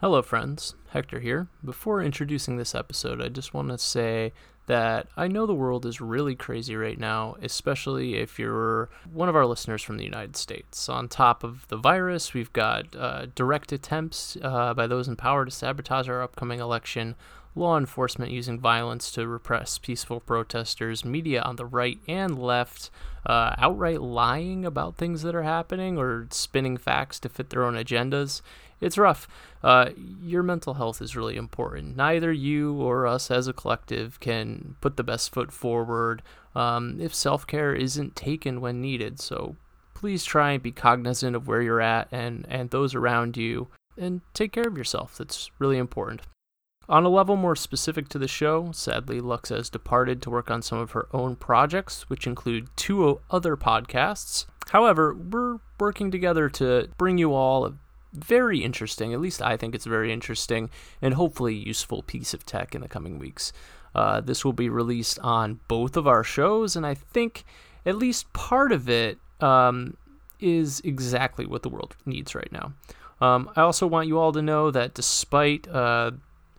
Hello, friends. Hector here. Before introducing this episode, I just want to say that I know the world is really crazy right now, especially if you're one of our listeners from the United States. On top of the virus, we've got uh, direct attempts uh, by those in power to sabotage our upcoming election, law enforcement using violence to repress peaceful protesters, media on the right and left uh, outright lying about things that are happening or spinning facts to fit their own agendas it's rough. Uh, your mental health is really important. Neither you or us as a collective can put the best foot forward um, if self care isn't taken when needed. So please try and be cognizant of where you're at and, and those around you and take care of yourself. That's really important. On a level more specific to the show, sadly, Lux has departed to work on some of her own projects, which include two other podcasts. However, we're working together to bring you all very interesting. At least I think it's very interesting and hopefully useful piece of tech in the coming weeks. Uh, this will be released on both of our shows, and I think at least part of it um, is exactly what the world needs right now. Um, I also want you all to know that despite uh,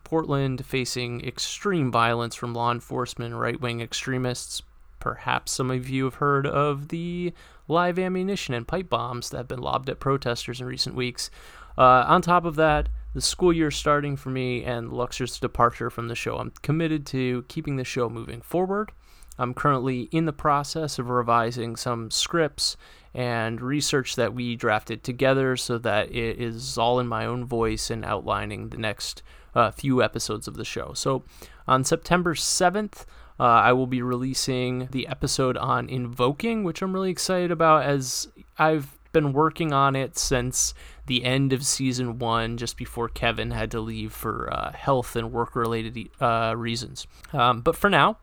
Portland facing extreme violence from law enforcement right wing extremists, perhaps some of you have heard of the live ammunition and pipe bombs that have been lobbed at protesters in recent weeks. Uh, on top of that, the school year starting for me and Lux's departure from the show. I'm committed to keeping the show moving forward. I'm currently in the process of revising some scripts and research that we drafted together so that it is all in my own voice and outlining the next uh, few episodes of the show. So on September 7th, uh, I will be releasing the episode on invoking, which I'm really excited about as I've been working on it since the end of season one, just before Kevin had to leave for uh, health and work related uh, reasons. Um, but for now,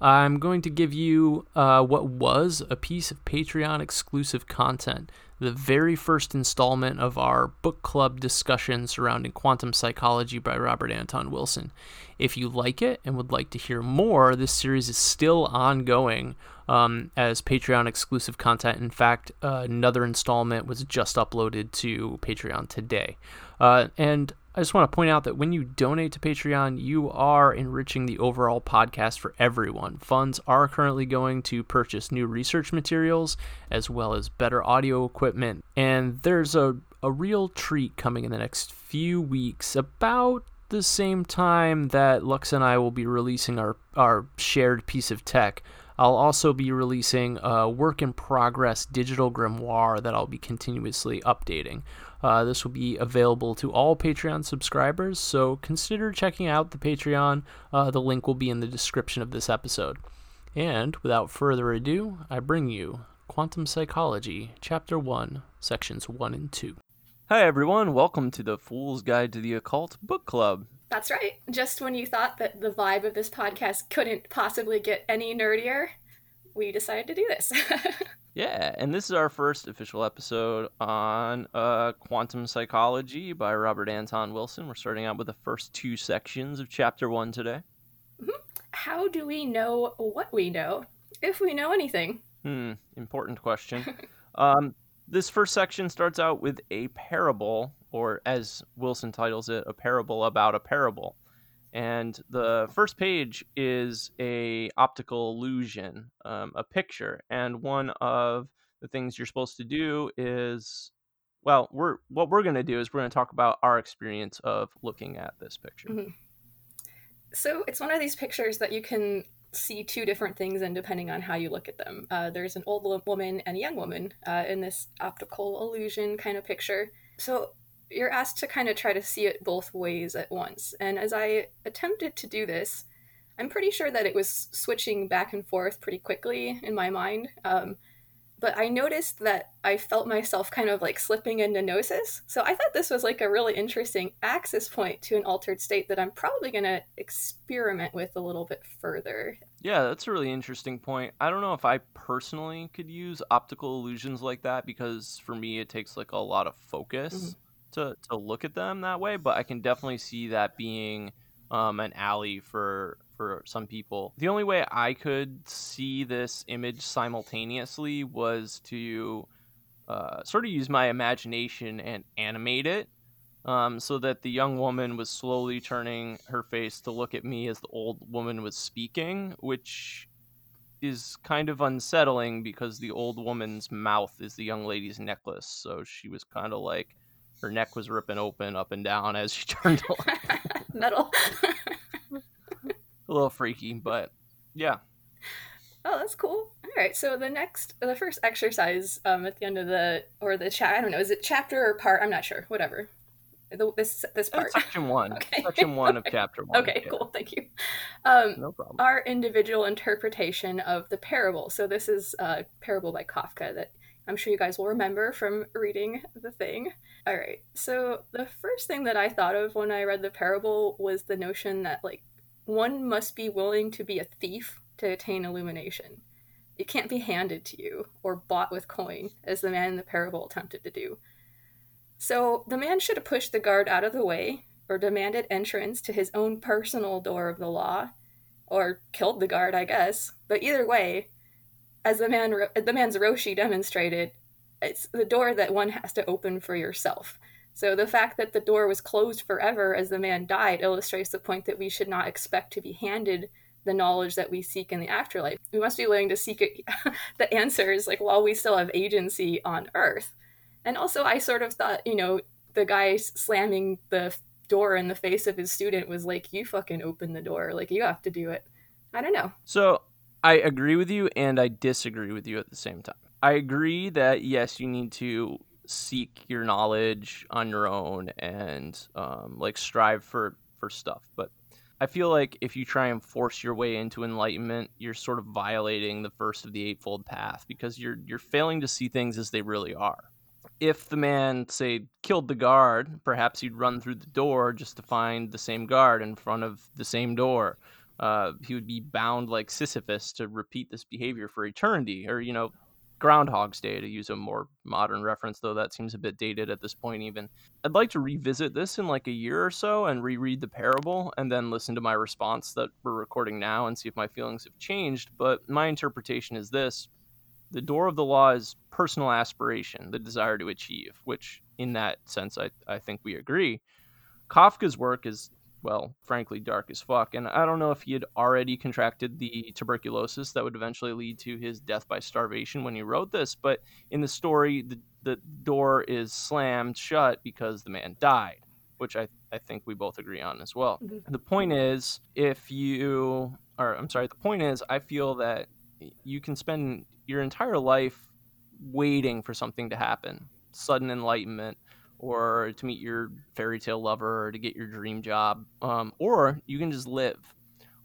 I'm going to give you uh, what was a piece of Patreon exclusive content the very first installment of our book club discussion surrounding quantum psychology by Robert Anton Wilson. If you like it and would like to hear more, this series is still ongoing um, as Patreon exclusive content. In fact, uh, another installment was just uploaded to Patreon today. Uh, and I just want to point out that when you donate to Patreon, you are enriching the overall podcast for everyone. Funds are currently going to purchase new research materials as well as better audio equipment. And there's a, a real treat coming in the next few weeks, about the same time that Lux and I will be releasing our, our shared piece of tech. I'll also be releasing a work in progress digital grimoire that I'll be continuously updating. Uh, this will be available to all Patreon subscribers, so consider checking out the Patreon. Uh, the link will be in the description of this episode. And without further ado, I bring you Quantum Psychology, Chapter 1, Sections 1 and 2. Hi, everyone. Welcome to the Fool's Guide to the Occult Book Club. That's right. Just when you thought that the vibe of this podcast couldn't possibly get any nerdier, we decided to do this. Yeah, and this is our first official episode on uh, Quantum Psychology by Robert Anton Wilson. We're starting out with the first two sections of Chapter 1 today. Mm-hmm. How do we know what we know, if we know anything? Hmm, important question. um, this first section starts out with a parable, or as Wilson titles it, a parable about a parable. And the first page is a optical illusion um, a picture. And one of the things you're supposed to do is well we're what we're going to do is we're going to talk about our experience of looking at this picture. Mm-hmm. so it's one of these pictures that you can see two different things and depending on how you look at them uh, there's an old woman and a young woman uh, in this optical illusion kind of picture so you're asked to kind of try to see it both ways at once. And as I attempted to do this, I'm pretty sure that it was switching back and forth pretty quickly in my mind. Um, but I noticed that I felt myself kind of like slipping into gnosis. So I thought this was like a really interesting access point to an altered state that I'm probably going to experiment with a little bit further. Yeah, that's a really interesting point. I don't know if I personally could use optical illusions like that because for me it takes like a lot of focus. Mm-hmm to to look at them that way, but I can definitely see that being um, an alley for for some people. The only way I could see this image simultaneously was to uh, sort of use my imagination and animate it. Um, so that the young woman was slowly turning her face to look at me as the old woman was speaking, which is kind of unsettling because the old woman's mouth is the young lady's necklace. So she was kind of like her neck was ripping open up and down as she turned to. Metal. a little freaky, but yeah. Oh, that's cool. All right. So the next, the first exercise um, at the end of the or the chat. I don't know. Is it chapter or part? I'm not sure. Whatever. The, this this part. Section one. okay. Section one okay. of chapter one. Okay. Yeah. Cool. Thank you. Um, no problem. Our individual interpretation of the parable. So this is a parable by Kafka that I'm sure you guys will remember from reading the thing. All right. So the first thing that I thought of when I read the parable was the notion that like one must be willing to be a thief to attain illumination. It can't be handed to you or bought with coin, as the man in the parable attempted to do. So the man should have pushed the guard out of the way, or demanded entrance to his own personal door of the law, or killed the guard, I guess. But either way, as the man the man's Roshi demonstrated, it's the door that one has to open for yourself. So the fact that the door was closed forever as the man died illustrates the point that we should not expect to be handed the knowledge that we seek in the afterlife. We must be willing to seek it, the answers like while we still have agency on earth. And also I sort of thought, you know, the guy slamming the door in the face of his student was like you fucking open the door, like you have to do it. I don't know. So, I agree with you and I disagree with you at the same time. I agree that yes, you need to seek your knowledge on your own and um, like strive for for stuff, but I feel like if you try and force your way into enlightenment, you're sort of violating the first of the eightfold path because you're you're failing to see things as they really are. If the man, say, killed the guard, perhaps he'd run through the door just to find the same guard in front of the same door. Uh, he would be bound like Sisyphus to repeat this behavior for eternity, or you know, Groundhog's Day, to use a more modern reference, though that seems a bit dated at this point, even. I'd like to revisit this in like a year or so and reread the parable and then listen to my response that we're recording now and see if my feelings have changed. But my interpretation is this the door of the law is personal aspiration, the desire to achieve, which in that sense, I, I think we agree. Kafka's work is well, frankly, dark as fuck. And I don't know if he had already contracted the tuberculosis that would eventually lead to his death by starvation when he wrote this, but in the story, the, the door is slammed shut because the man died, which I, I think we both agree on as well. Mm-hmm. The point is, if you, or I'm sorry, the point is, I feel that you can spend your entire life waiting for something to happen, sudden enlightenment or to meet your fairy tale lover or to get your dream job, um, or you can just live.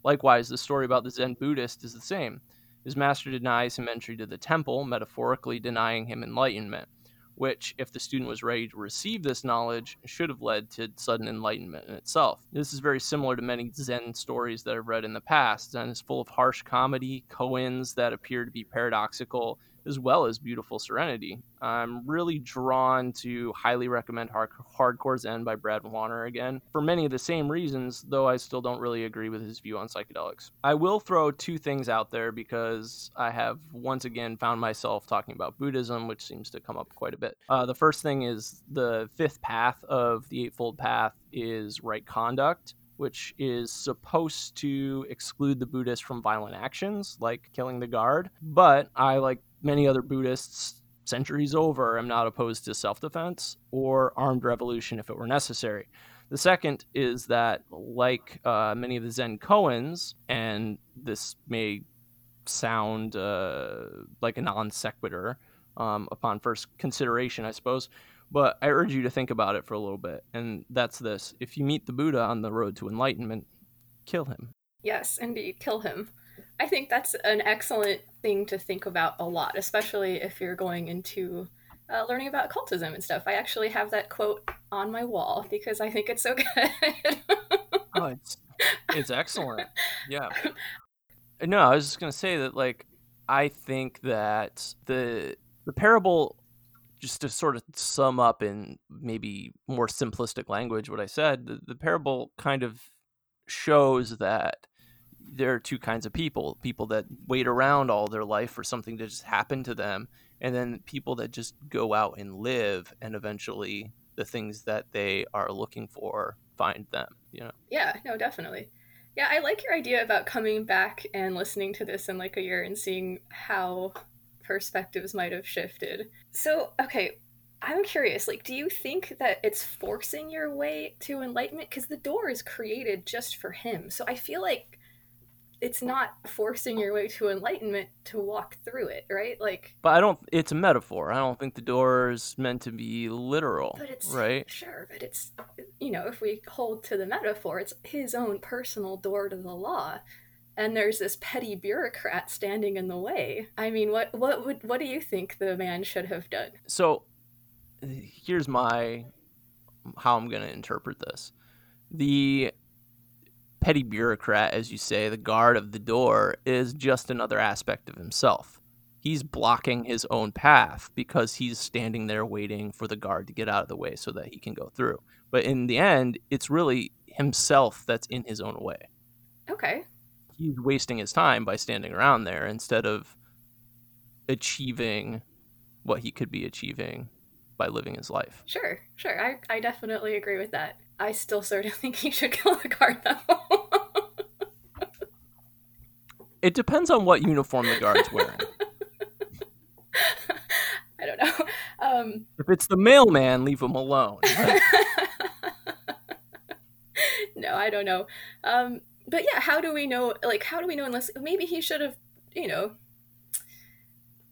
Likewise, the story about the Zen Buddhist is the same. His master denies him entry to the temple, metaphorically denying him enlightenment, which, if the student was ready to receive this knowledge, should have led to sudden enlightenment in itself. This is very similar to many Zen stories that I've read in the past. Zen is full of harsh comedy, koans that appear to be paradoxical, as well as beautiful serenity. I'm really drawn to highly recommend Hard- Hardcore Zen by Brad Warner again for many of the same reasons, though I still don't really agree with his view on psychedelics. I will throw two things out there because I have once again found myself talking about Buddhism, which seems to come up quite a bit. Uh, the first thing is the fifth path of the Eightfold Path is right conduct which is supposed to exclude the Buddhist from violent actions like killing the guard. But I, like many other Buddhists, centuries over, am not opposed to self defense or armed revolution if it were necessary. The second is that, like uh, many of the Zen koans, and this may sound uh, like a non sequitur um, upon first consideration, I suppose, but I urge you to think about it for a little bit. And that's this if you meet the Buddha on the road to enlightenment, kill him. Yes, indeed, kill him. I think that's an excellent thing to think about a lot, especially if you're going into uh, learning about occultism and stuff. I actually have that quote on my wall because I think it's so good. oh, it's it's excellent. Yeah. No, I was just gonna say that like I think that the the parable just to sort of sum up in maybe more simplistic language what I said, the, the parable kind of shows that there are two kinds of people people that wait around all their life for something to just happen to them and then people that just go out and live and eventually the things that they are looking for find them, you know? Yeah, no, definitely. Yeah, I like your idea about coming back and listening to this in like a year and seeing how perspectives might have shifted. So, okay, I'm curious, like, do you think that it's forcing your way to enlightenment? Because the door is created just for him. So I feel like it's not forcing your way to enlightenment to walk through it, right? Like, but I don't. It's a metaphor. I don't think the door is meant to be literal. But it's right. Sure, but it's you know, if we hold to the metaphor, it's his own personal door to the law, and there's this petty bureaucrat standing in the way. I mean, what what would what do you think the man should have done? So, here's my how I'm going to interpret this. The petty bureaucrat, as you say, the guard of the door, is just another aspect of himself. He's blocking his own path because he's standing there waiting for the guard to get out of the way so that he can go through. But in the end, it's really himself that's in his own way. Okay. He's wasting his time by standing around there instead of achieving what he could be achieving by living his life. Sure, sure. I, I definitely agree with that. I still sort of think he should kill the guard, though. it depends on what uniform the guard's wearing. I don't know. Um, if it's the mailman, leave him alone. no, I don't know. Um, but yeah, how do we know? Like, how do we know? Unless maybe he should have, you know,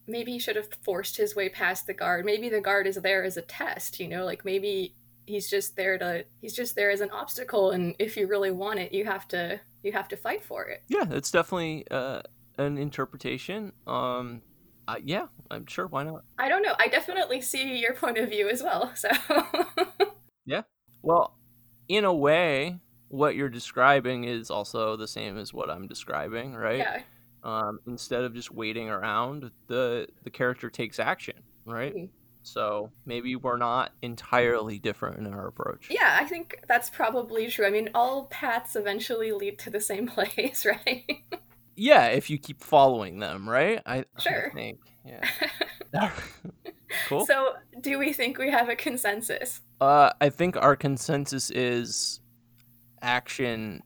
maybe he should have forced his way past the guard. Maybe the guard is there as a test. You know, like maybe he's just there to he's just there as an obstacle and if you really want it you have to you have to fight for it. Yeah it's definitely uh, an interpretation. Um uh, yeah i'm sure why not? I don't know. I definitely see your point of view as well so. Yeah. Well in a way what you're describing is also the same as what i'm describing right? Yeah um, instead of just waiting around the the character takes action right mm-hmm so maybe we're not entirely different in our approach. Yeah, I think that's probably true. I mean, all paths eventually lead to the same place, right? yeah, if you keep following them, right? I, sure. I think, yeah. cool. So, do we think we have a consensus? Uh, I think our consensus is action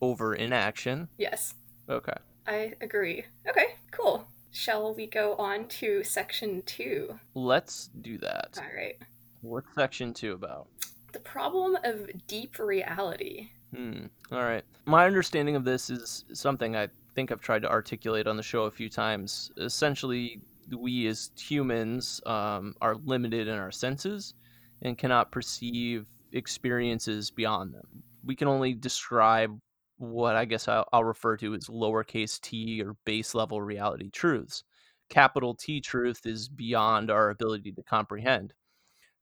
over inaction. Yes. Okay. I agree. Okay, cool. Shall we go on to section two? Let's do that. All right. What's section two about? The problem of deep reality. Hmm. All right. My understanding of this is something I think I've tried to articulate on the show a few times. Essentially, we as humans um, are limited in our senses and cannot perceive experiences beyond them. We can only describe what I guess I'll, I'll refer to as lowercase t or base level reality truths. Capital T truth is beyond our ability to comprehend.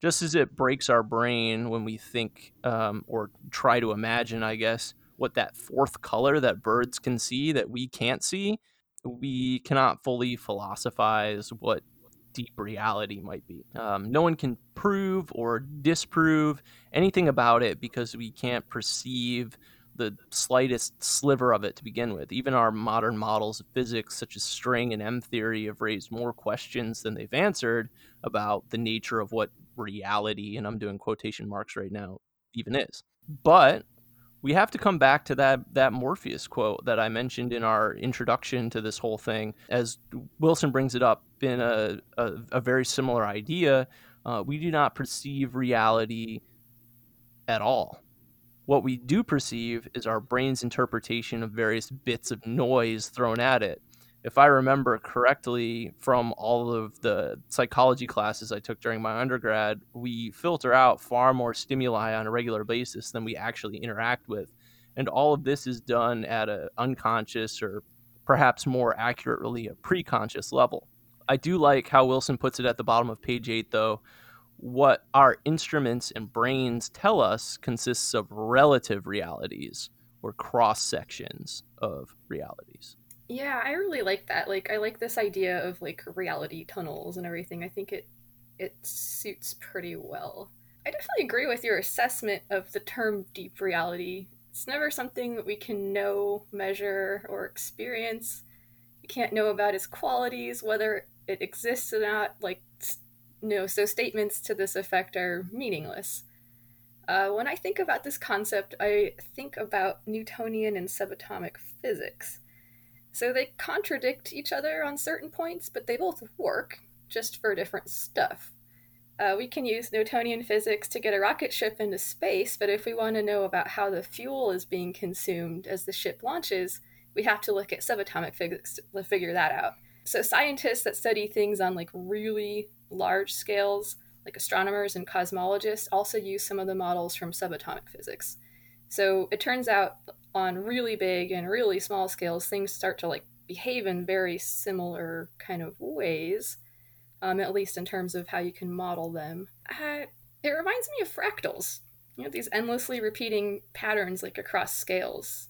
Just as it breaks our brain when we think um, or try to imagine, I guess, what that fourth color that birds can see that we can't see, we cannot fully philosophize what deep reality might be. Um, no one can prove or disprove anything about it because we can't perceive the slightest sliver of it to begin with. Even our modern models of physics, such as string and M theory, have raised more questions than they've answered about the nature of what reality, and I'm doing quotation marks right now, even is. But we have to come back to that that Morpheus quote that I mentioned in our introduction to this whole thing, as Wilson brings it up in a, a, a very similar idea. Uh, we do not perceive reality at all what we do perceive is our brain's interpretation of various bits of noise thrown at it. If I remember correctly from all of the psychology classes I took during my undergrad, we filter out far more stimuli on a regular basis than we actually interact with. And all of this is done at an unconscious or perhaps more accurately a preconscious level. I do like how Wilson puts it at the bottom of page 8 though what our instruments and brains tell us consists of relative realities or cross sections of realities. Yeah, I really like that. Like I like this idea of like reality tunnels and everything. I think it it suits pretty well. I definitely agree with your assessment of the term deep reality. It's never something that we can know, measure, or experience. We can't know about its qualities, whether it exists or not. Like No, so statements to this effect are meaningless. Uh, when I think about this concept, I think about Newtonian and subatomic physics. So they contradict each other on certain points, but they both work, just for different stuff. Uh, we can use Newtonian physics to get a rocket ship into space, but if we want to know about how the fuel is being consumed as the ship launches, we have to look at subatomic physics to figure that out. So scientists that study things on like really large scales, like astronomers and cosmologists, also use some of the models from subatomic physics. So it turns out on really big and really small scales, things start to like behave in very similar kind of ways, um, at least in terms of how you can model them. Uh, it reminds me of fractals, you know, these endlessly repeating patterns like across scales.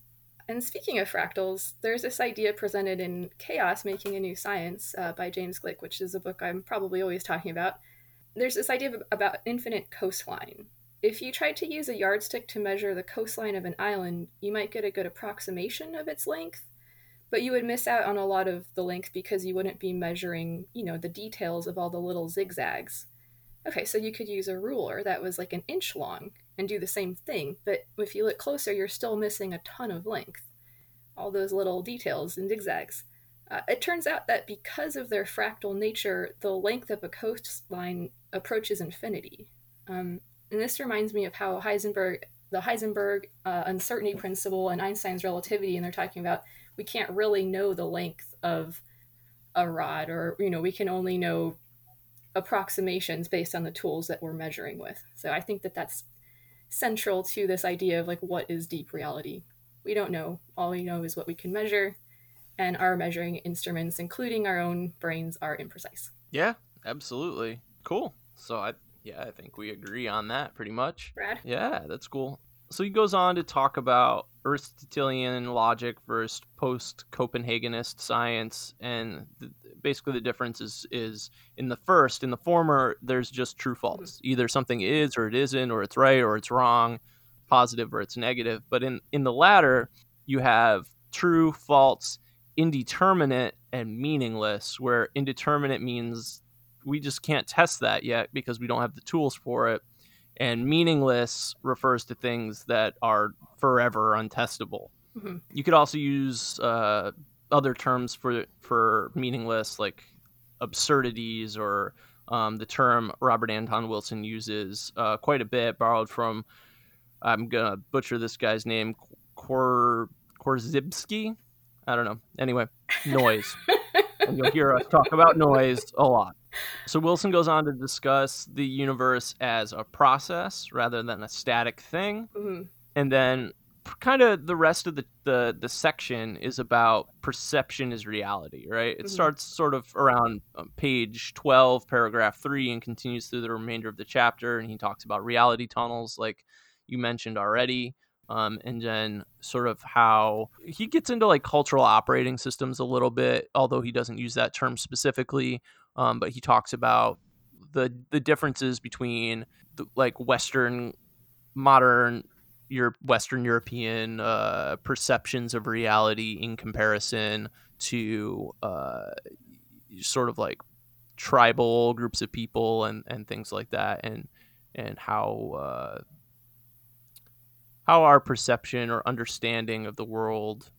And speaking of fractals, there's this idea presented in Chaos Making a New Science uh, by James Gleick, which is a book I'm probably always talking about. There's this idea of, about infinite coastline. If you tried to use a yardstick to measure the coastline of an island, you might get a good approximation of its length, but you would miss out on a lot of the length because you wouldn't be measuring, you know, the details of all the little zigzags. Okay, so you could use a ruler that was like an inch long and do the same thing, but if you look closer, you're still missing a ton of length. All those little details and zigzags. Uh, it turns out that because of their fractal nature, the length of a coastline approaches infinity. Um, and this reminds me of how Heisenberg, the Heisenberg uh, uncertainty principle and Einstein's relativity, and they're talking about we can't really know the length of a rod, or you know, we can only know approximations based on the tools that we're measuring with. So I think that that's central to this idea of like what is deep reality. We don't know. All we know is what we can measure, and our measuring instruments, including our own brains, are imprecise. Yeah, absolutely. Cool. So I yeah, I think we agree on that pretty much. Brad? Yeah, that's cool. So he goes on to talk about Aristotelian logic versus post Copenhagenist science, and th- basically the difference is is in the first, in the former, there's just true false. Either something is or it isn't, or it's right or it's wrong, positive or it's negative. But in in the latter, you have true, false, indeterminate, and meaningless. Where indeterminate means we just can't test that yet because we don't have the tools for it. And meaningless refers to things that are forever untestable. Mm-hmm. You could also use uh, other terms for for meaningless, like absurdities, or um, the term Robert Anton Wilson uses uh, quite a bit, borrowed from. I'm gonna butcher this guy's name, Kor Korzybski. I don't know. Anyway, noise. and you'll hear us talk about noise a lot. So Wilson goes on to discuss the universe as a process rather than a static thing. Mm-hmm. And then kind of the rest of the, the, the section is about perception is reality, right? It mm-hmm. starts sort of around um, page 12, paragraph 3, and continues through the remainder of the chapter. And he talks about reality tunnels, like you mentioned already. Um, and then sort of how he gets into like cultural operating systems a little bit, although he doesn't use that term specifically. Um, but he talks about the the differences between the, like Western modern your Western European uh, perceptions of reality in comparison to uh, sort of like tribal groups of people and, and things like that, and and how uh, how our perception or understanding of the world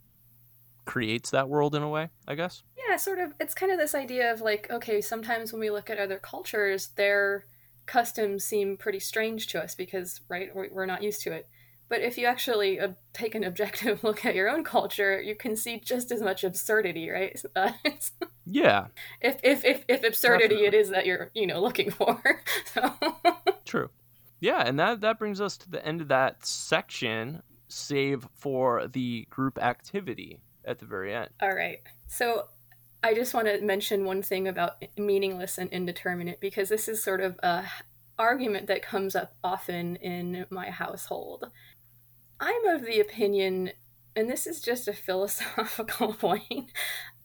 creates that world in a way, I guess. Yeah, sort of. It's kind of this idea of like, okay, sometimes when we look at other cultures, their customs seem pretty strange to us because, right, we're not used to it. But if you actually uh, take an objective look at your own culture, you can see just as much absurdity, right? Uh, yeah. If, if if if absurdity Definitely. it is that you're you know looking for. So. True. Yeah, and that that brings us to the end of that section, save for the group activity at the very end. All right. So I just want to mention one thing about meaningless and indeterminate because this is sort of a argument that comes up often in my household. I'm of the opinion, and this is just a philosophical point,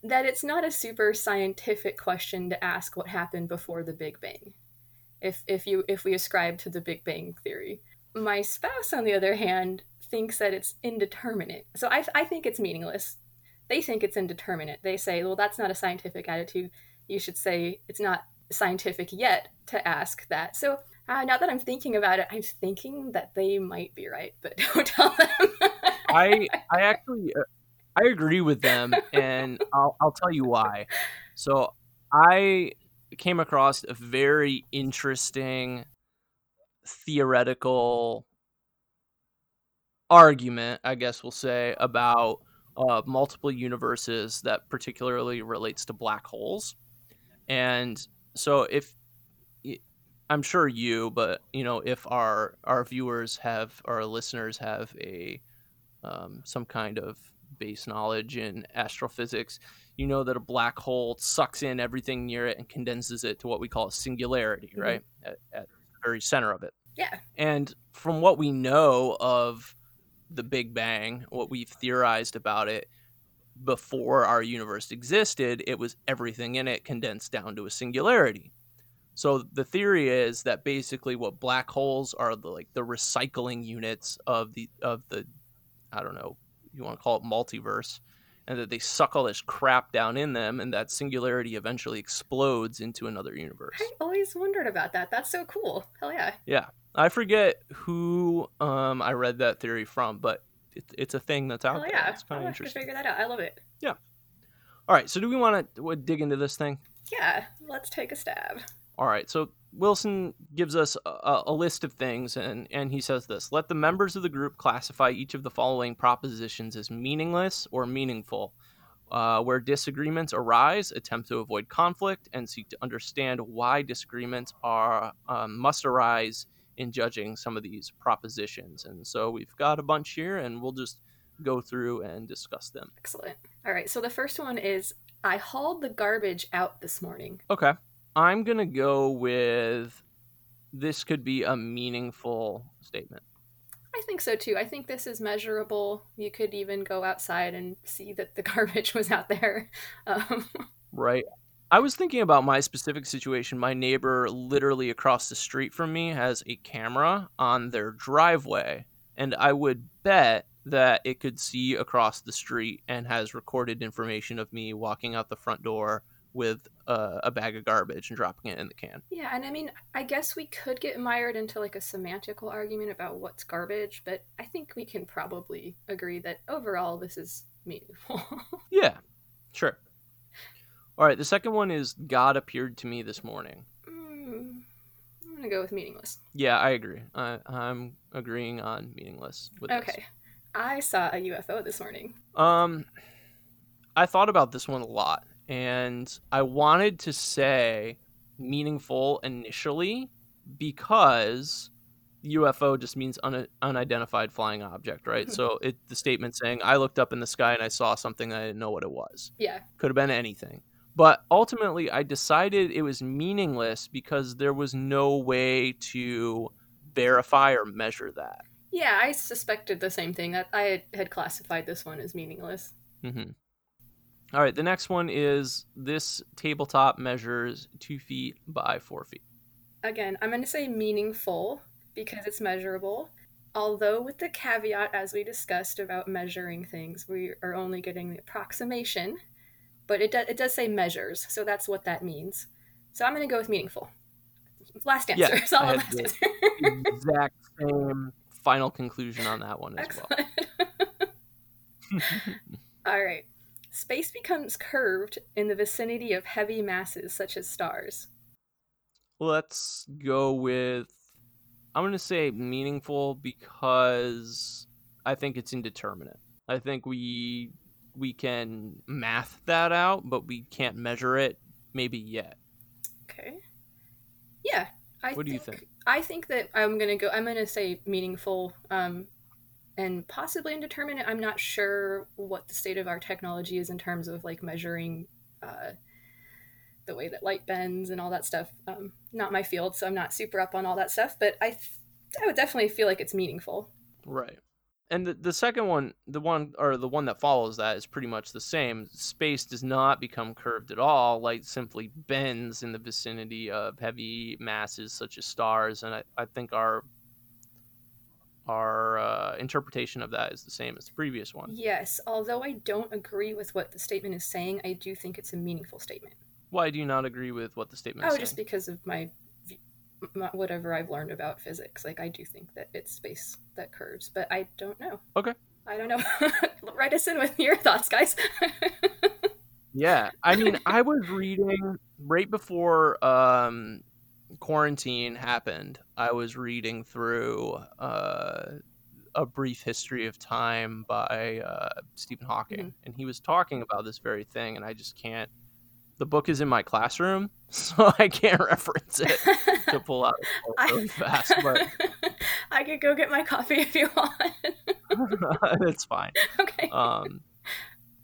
that it's not a super scientific question to ask what happened before the Big Bang if if you if we ascribe to the Big Bang theory. My spouse, on the other hand, thinks that it's indeterminate. So I, I think it's meaningless. They think it's indeterminate. They say, well, that's not a scientific attitude. You should say it's not scientific yet to ask that. So uh, now that I'm thinking about it, I'm thinking that they might be right, but don't tell them. I I actually uh, I agree with them, and I'll I'll tell you why. So I came across a very interesting theoretical argument, I guess we'll say, about uh, multiple universes that particularly relates to black holes. And so if I'm sure you, but you know, if our our viewers have our listeners have a um, some kind of base knowledge in astrophysics, you know that a black hole sucks in everything near it and condenses it to what we call a singularity, mm-hmm. right? At, at the very center of it. Yeah. And from what we know of the Big Bang, what we've theorized about it before our universe existed, it was everything in it condensed down to a singularity. So the theory is that basically what black holes are the like the recycling units of the of the I don't know, you want to call it multiverse, and that they suck all this crap down in them and that singularity eventually explodes into another universe. I always wondered about that. That's so cool. Hell yeah. Yeah. I forget who um, I read that theory from, but it, it's a thing that's out Hell there. Yeah. It's kind of interesting. figure that out. I love it. Yeah. All right. So do we want to dig into this thing? Yeah. Let's take a stab. All right. So Wilson gives us a, a, list of things, and, and he says this Let the members of the group classify each of the following propositions as meaningless or meaningful. Uh, where disagreements arise, attempt to avoid conflict and seek to understand why disagreements are um, must arise in judging some of these propositions. And so we've got a bunch here, and we'll just go through and discuss them. Excellent. All right. So the first one is I hauled the garbage out this morning. Okay. I'm going to go with this could be a meaningful statement. I think so too. I think this is measurable. You could even go outside and see that the garbage was out there. Um, right. I was thinking about my specific situation. My neighbor, literally across the street from me, has a camera on their driveway, and I would bet that it could see across the street and has recorded information of me walking out the front door with uh, a bag of garbage and dropping it in the can. Yeah, and I mean, I guess we could get mired into like a semantical argument about what's garbage, but I think we can probably agree that overall this is meaningful. yeah, sure. All right, the second one is God appeared to me this morning. Mm, I'm gonna go with meaningless. Yeah, I agree. I, am agreeing on meaningless. okay, this. I saw a UFO this morning. Um, I thought about this one a lot, and I wanted to say meaningful initially because UFO just means un- unidentified flying object, right? so it the statement saying I looked up in the sky and I saw something I didn't know what it was. Yeah, could have been anything. But ultimately, I decided it was meaningless because there was no way to verify or measure that. Yeah, I suspected the same thing. That I had classified this one as meaningless. Mm-hmm. All right, the next one is this tabletop measures two feet by four feet. Again, I'm going to say meaningful because it's measurable. Although, with the caveat, as we discussed about measuring things, we are only getting the approximation but it, do, it does say measures, so that's what that means. So I'm going to go with meaningful. Last answer. Yeah, Solid last answer. exact same final conclusion on that one as Excellent. well. All right. Space becomes curved in the vicinity of heavy masses such as stars. Let's go with I'm going to say meaningful because I think it's indeterminate. I think we we can math that out, but we can't measure it maybe yet. Okay. Yeah. I what do you think? I think that I'm gonna go. I'm gonna say meaningful, um, and possibly indeterminate. I'm not sure what the state of our technology is in terms of like measuring uh, the way that light bends and all that stuff. Um, not my field, so I'm not super up on all that stuff. But I, th- I would definitely feel like it's meaningful. Right and the, the second one the one or the one that follows that is pretty much the same space does not become curved at all light simply bends in the vicinity of heavy masses such as stars and i, I think our our uh, interpretation of that is the same as the previous one yes although i don't agree with what the statement is saying i do think it's a meaningful statement Why do you not agree with what the statement? Oh, just because of my, my whatever I've learned about physics. Like I do think that it's space that curves, but I don't know. Okay. I don't know. Write us in with your thoughts, guys. yeah, I mean, I was reading right before um, quarantine happened. I was reading through uh, a brief history of time by uh, Stephen Hawking, mm-hmm. and he was talking about this very thing, and I just can't the book is in my classroom, so I can't reference it to pull out really fast. But I could go get my coffee if you want. it's fine. Okay. Um,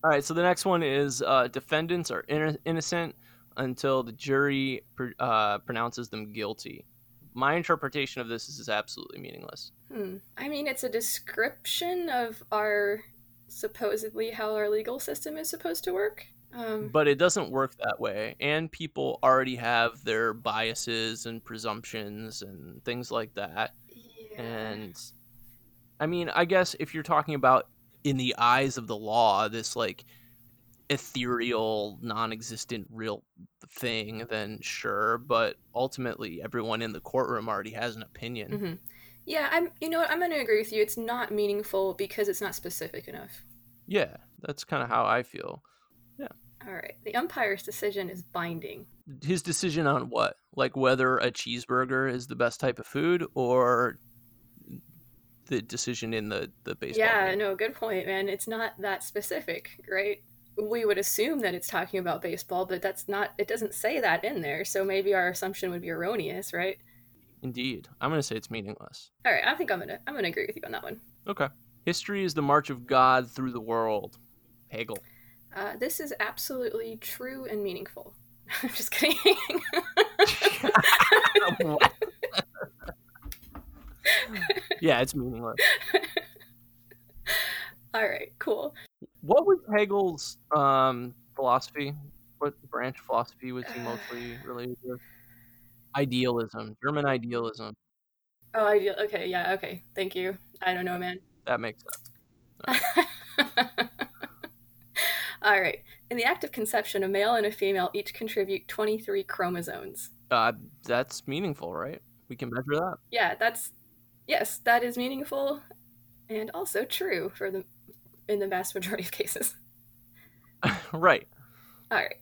all right. So the next one is uh, defendants are in- innocent until the jury pr- uh, pronounces them guilty. My interpretation of this is, is absolutely meaningless. Hmm. I mean, it's a description of our supposedly how our legal system is supposed to work. Um, but it doesn't work that way. And people already have their biases and presumptions and things like that. Yeah. And I mean, I guess if you're talking about in the eyes of the law, this like ethereal, non existent real thing, then sure. But ultimately, everyone in the courtroom already has an opinion. Mm-hmm. Yeah, I'm. You know what? I'm going to agree with you. It's not meaningful because it's not specific enough. Yeah, that's kind of how I feel. Yeah. All right. The umpire's decision is binding. His decision on what? Like whether a cheeseburger is the best type of food or the decision in the the baseball Yeah, game? no, good point, man. It's not that specific, right? We would assume that it's talking about baseball, but that's not it doesn't say that in there. So maybe our assumption would be erroneous, right? Indeed. I'm going to say it's meaningless. All right, I think I'm going to I'm going to agree with you on that one. Okay. History is the march of God through the world. Hegel. Uh, this is absolutely true and meaningful. I'm just kidding. yeah, it's meaningless. All right, cool. What was Hegel's um, philosophy? What branch of philosophy was he mostly related to? Idealism, German idealism. Oh, ideal. Okay, yeah, okay. Thank you. I don't know, man. That makes sense. All right. In the act of conception, a male and a female each contribute 23 chromosomes. Uh, that's meaningful, right? We can measure that. Yeah, that's yes, that is meaningful and also true for the in the vast majority of cases. right. All right.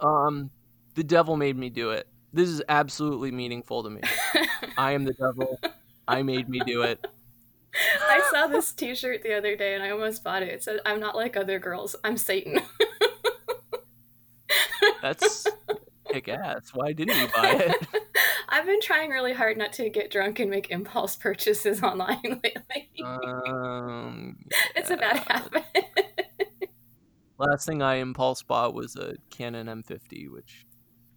Um, the devil made me do it. This is absolutely meaningful to me. I am the devil. I made me do it. I saw this T-shirt the other day and I almost bought it. It said, "I'm not like other girls. I'm Satan." That's kick ass. Why didn't you buy it? I've been trying really hard not to get drunk and make impulse purchases online lately. Um, yeah. It's a bad habit. Last thing I impulse bought was a Canon M50, which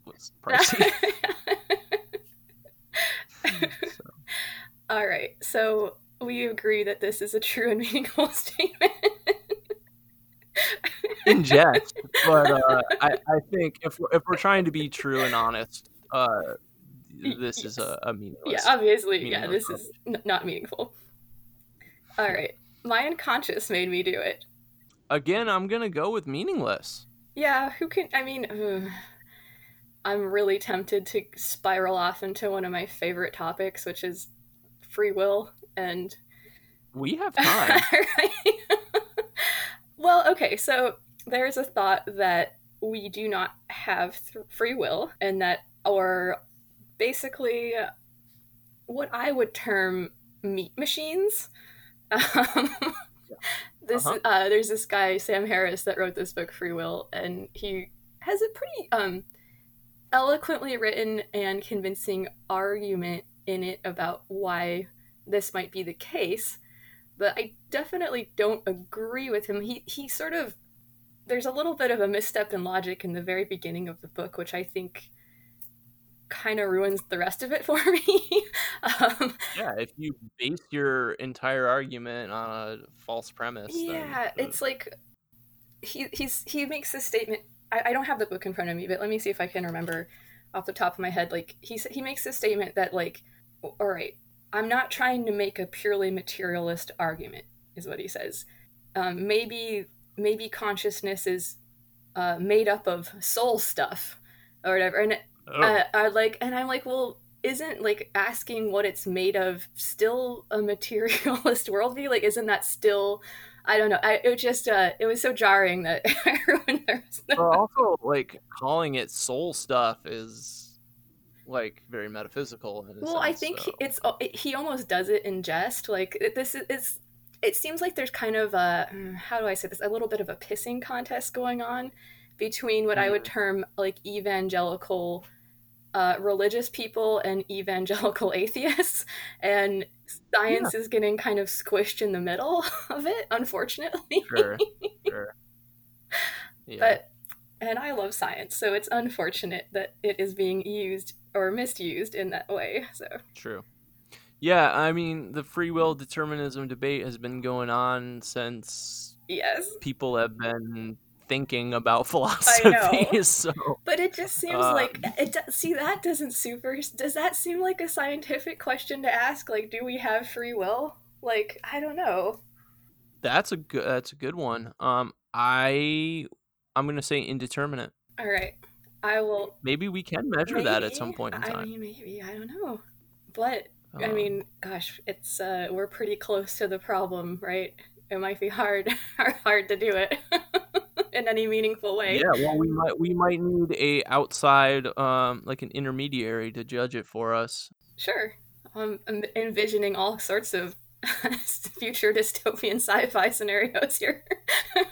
was pricey. so. All right, so we agree that this is a true and meaningful statement. In jest, but uh, I, I think if we're, if we're trying to be true and honest, uh, this yes. is a, a meaningless. Yeah, obviously, meaningless yeah, this is n- not meaningful. All right, my unconscious made me do it. Again, I'm gonna go with meaningless. Yeah, who can? I mean, ugh, I'm really tempted to spiral off into one of my favorite topics, which is free will and we have time. well, okay, so there's a thought that we do not have th- free will, and that, or basically, what I would term meat machines. Um, this uh-huh. uh, there's this guy Sam Harris that wrote this book Free Will, and he has a pretty um, eloquently written and convincing argument in it about why this might be the case, but I definitely don't agree with him. He he sort of there's a little bit of a misstep in logic in the very beginning of the book, which I think kind of ruins the rest of it for me. um, yeah, if you base your entire argument on a false premise, yeah, then, it's like he he's he makes this statement. I, I don't have the book in front of me, but let me see if I can remember off the top of my head. Like he he makes this statement that like, all right, I'm not trying to make a purely materialist argument, is what he says. Um, maybe maybe consciousness is uh, made up of soul stuff, or whatever. And Oh, uh, I like, and I'm like, well, isn't like asking what it's made of still a materialist worldview? Like, isn't that still? I don't know. I, it was just, uh, it was so jarring that everyone there was but also like calling it soul stuff is like very metaphysical. Well, I think so. it's it, he almost does it in jest. Like it- this is it's it seems like there's kind of a mm, how do I say this a little bit of a pissing contest going on between what I would term like evangelical uh, religious people and evangelical atheists, and science is getting kind of squished in the middle of it, unfortunately. sure, sure. Yeah. But and I love science, so it's unfortunate that it is being used or misused in that way. So True. Yeah, I mean, the free will determinism debate has been going on since yes. people have been thinking about philosophy. know. So, But it just seems Uh, like it. do- See, that doesn't super. Does that seem like a scientific question to ask? Like, do we have free will? Like, I don't know. that's a good that's a good one. Um I I'm going to say indeterminate. All right, I will. Maybe we can measure that at some point in I mean, maybe I don't know. But I Um, mean, gosh, it's uh, we're pretty close to the problem, right? It might be hard, hard to do it in any meaningful way. yeah, well we might we might need a outside um like an intermediary to judge it for us. Sure. I'm I'm envisioning all sorts of future dystopian sci-fi scenarios here.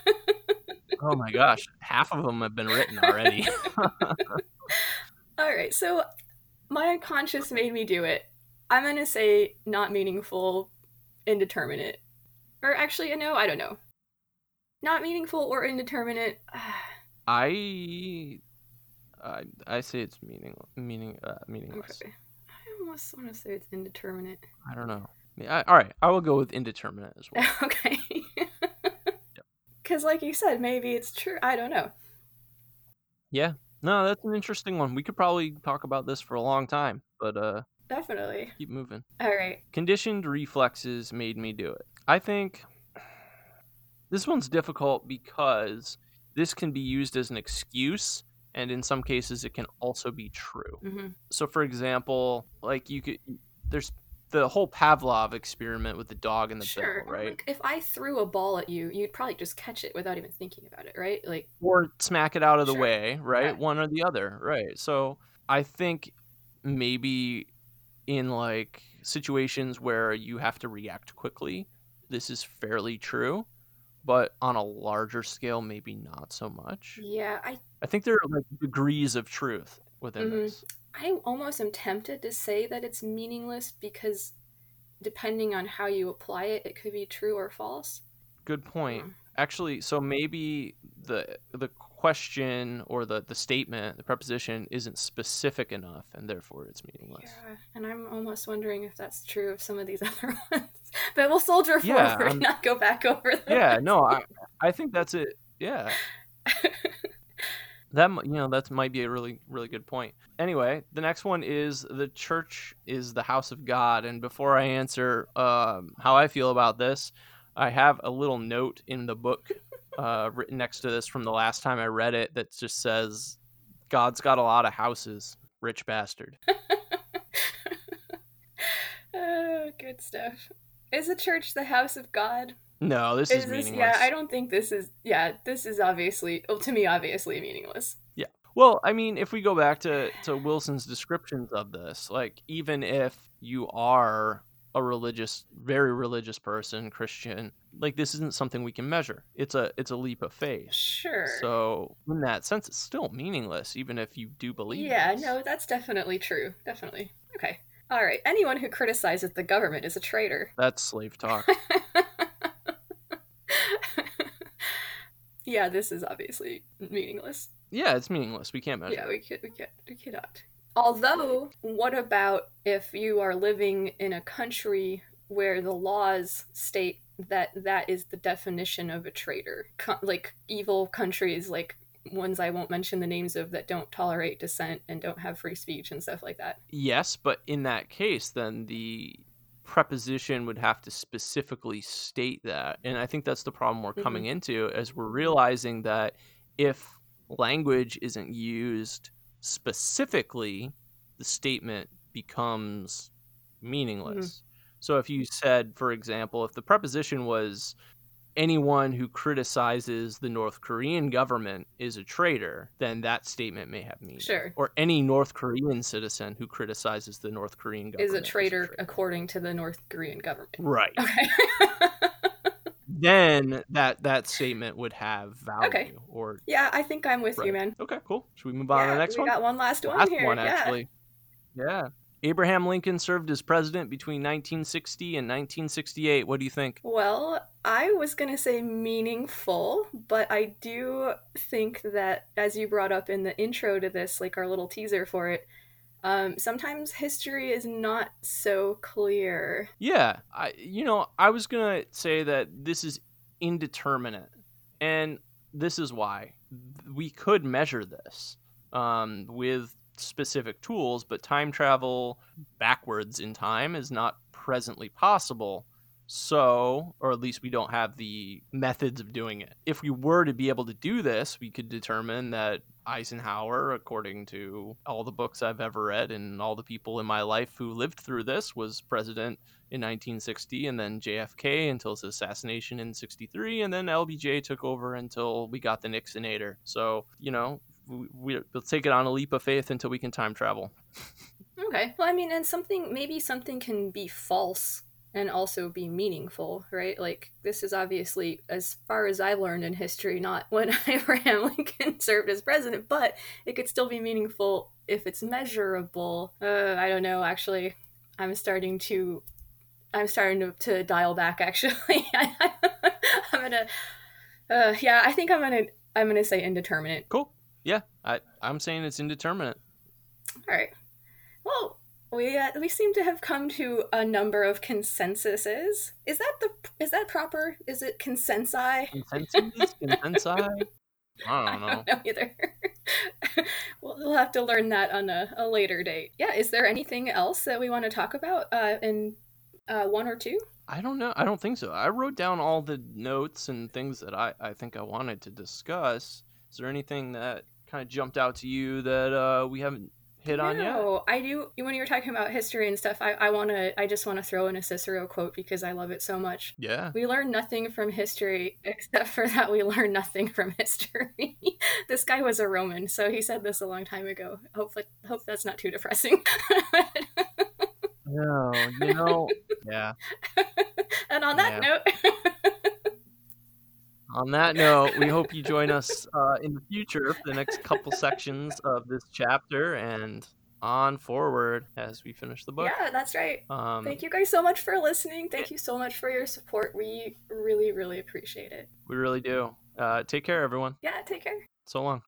Oh my gosh, half of them have been written already. All right, so my unconscious made me do it. I'm gonna say not meaningful, indeterminate, or actually, a no, I don't know. Not meaningful or indeterminate. I I I say it's meaning meaning uh, meaningless. okay. I almost want to say it's indeterminate. I don't know. I, all right, I will go with indeterminate as well. okay. Because, like you said, maybe it's true. I don't know. Yeah. No, that's an interesting one. We could probably talk about this for a long time, but uh Definitely. keep moving. All right. Conditioned reflexes made me do it. I think this one's difficult because this can be used as an excuse and in some cases it can also be true. hmm So for example, like you could there's the whole Pavlov experiment with the dog and the Sure. bell, right? Like, if I threw a ball at you, you'd probably just catch it without even thinking about it, right? Like, or smack it out of the Sure. way, right? Right. One or the other, right? So I think maybe in like situations where you have to react quickly, this is fairly true, but on a larger scale, maybe not so much. yeah, I I think there are like degrees of truth within Mhm. this. I almost am tempted to say that it's meaningless because depending on how you apply it, it could be true or false. Good point. Mm. Actually, so maybe the the question or the the statement, the preposition isn't specific enough and therefore it's meaningless. Yeah, and I'm almost wondering if that's true of some of these other ones. But we'll soldier Yeah, forward, I'm- not go back over them. yeah no i i think that's it yeah that you know that might be a really really good point anyway the next one is the church is the house of god and before i answer um, how i feel about this i have a little note in the book uh, written next to this from the last time i read it that just says god's got a lot of houses rich bastard oh, good stuff. Is the church the house of God? no this is, Is this? meaningless Yeah, I don't think this is. Yeah, this is obviously, well, to me, obviously meaningless. Yeah. Well, I mean, if we go back to, to Wilson's descriptions of this, like even if you are a religious, very religious person, Christian, like this isn't something we can measure. It's a it's a leap of faith. Sure. So in that sense, it's still meaningless, even if you do believe. Yeah, this. no, that's definitely true. Definitely. Okay. All right. Anyone who criticizes the government is a traitor. that's slave talk. yeah, this is obviously meaningless. yeah, it's meaningless. We can't measure. Yeah, we could, we could, we cannot. Although, what about if you are living in a country where the laws state that that is the definition of a traitor? Co- like evil countries, like ones I won't mention the names of that don't tolerate dissent and don't have free speech and stuff like that. Yes, but in that case, then the preposition would have to specifically state that. And I think that's the problem we're coming mm-hmm. into as we're realizing that if language isn't used specifically, the statement becomes meaningless. Mm-hmm. So if you said, for example, if the preposition was anyone who criticizes the North Korean government is a traitor, then that statement may have meaning. Sure. Or any North Korean citizen who criticizes the North Korean government is a traitor, is a traitor. according to the North Korean government. Right. Okay. then that that statement would have value. Okay. Or yeah, I think I'm with right. you, man. Okay, cool. Should we move on yeah, to the next we one? We got one last one last here. One actually. Yeah. yeah. Abraham Lincoln served as president between 1960 and 1968. What do you think? Well, I was going to say meaningful, but I do think that, as you brought up in the intro to this, like our little teaser for it, um, sometimes history is not so clear. Yeah, I you know I was gonna say that this is indeterminate, and this is why we could measure this um, with specific tools, but time travel backwards in time is not presently possible. So, or at least we don't have the methods of doing it. If we were to be able to do this, we could determine that Eisenhower, according to all the books I've ever read and all the people in my life who lived through this, was president in 1960, and then JFK until his assassination in 63, and then LBJ took over until we got the Nixonator. So, you know, we, we'll take it on a leap of faith until we can time travel. okay. Well, I mean, and something, maybe something can be false and also be meaningful, right? Like this is obviously, as far as I learned in history, not when Abraham Lincoln served as president, but it could still be meaningful if it's measurable. Uh, I don't know. Actually, I'm starting to, I'm starting to, to dial back. Actually, I'm gonna, uh, yeah, I think I'm gonna, I'm gonna say indeterminate. Cool. Yeah, I, I'm saying it's indeterminate. All right. Well, we uh, we seem to have come to a number of consensuses. Is that the is that proper? Is it consensi? Consensus? consensi? I don't know. I don't know either. well, we'll have to learn that on a, a later date. Yeah. Is there anything else that we want to talk about uh, in uh, one or two? I don't know. I don't think so. I wrote down all the notes and things that I, I think I wanted to discuss. Is there anything that kind of jumped out to you that uh, we haven't hit no, on? No, I do. When you were talking about history and stuff, I, I want to. I just want to throw in a Cicero quote because I love it so much. Yeah. We learn nothing from history except for that we learn nothing from history. this guy was a Roman, so he said this a long time ago. Hope hope that's not too depressing. no, you know, yeah. and on that yeah. note on that note, we hope you join us uh, in the future for the next couple sections of this chapter and on forward as we finish the book. Yeah, that's right. Um, Thank you guys so much for listening. Thank you so much for your support. We really, really appreciate it. We really do. Uh, take care, everyone. Yeah, take care. So long.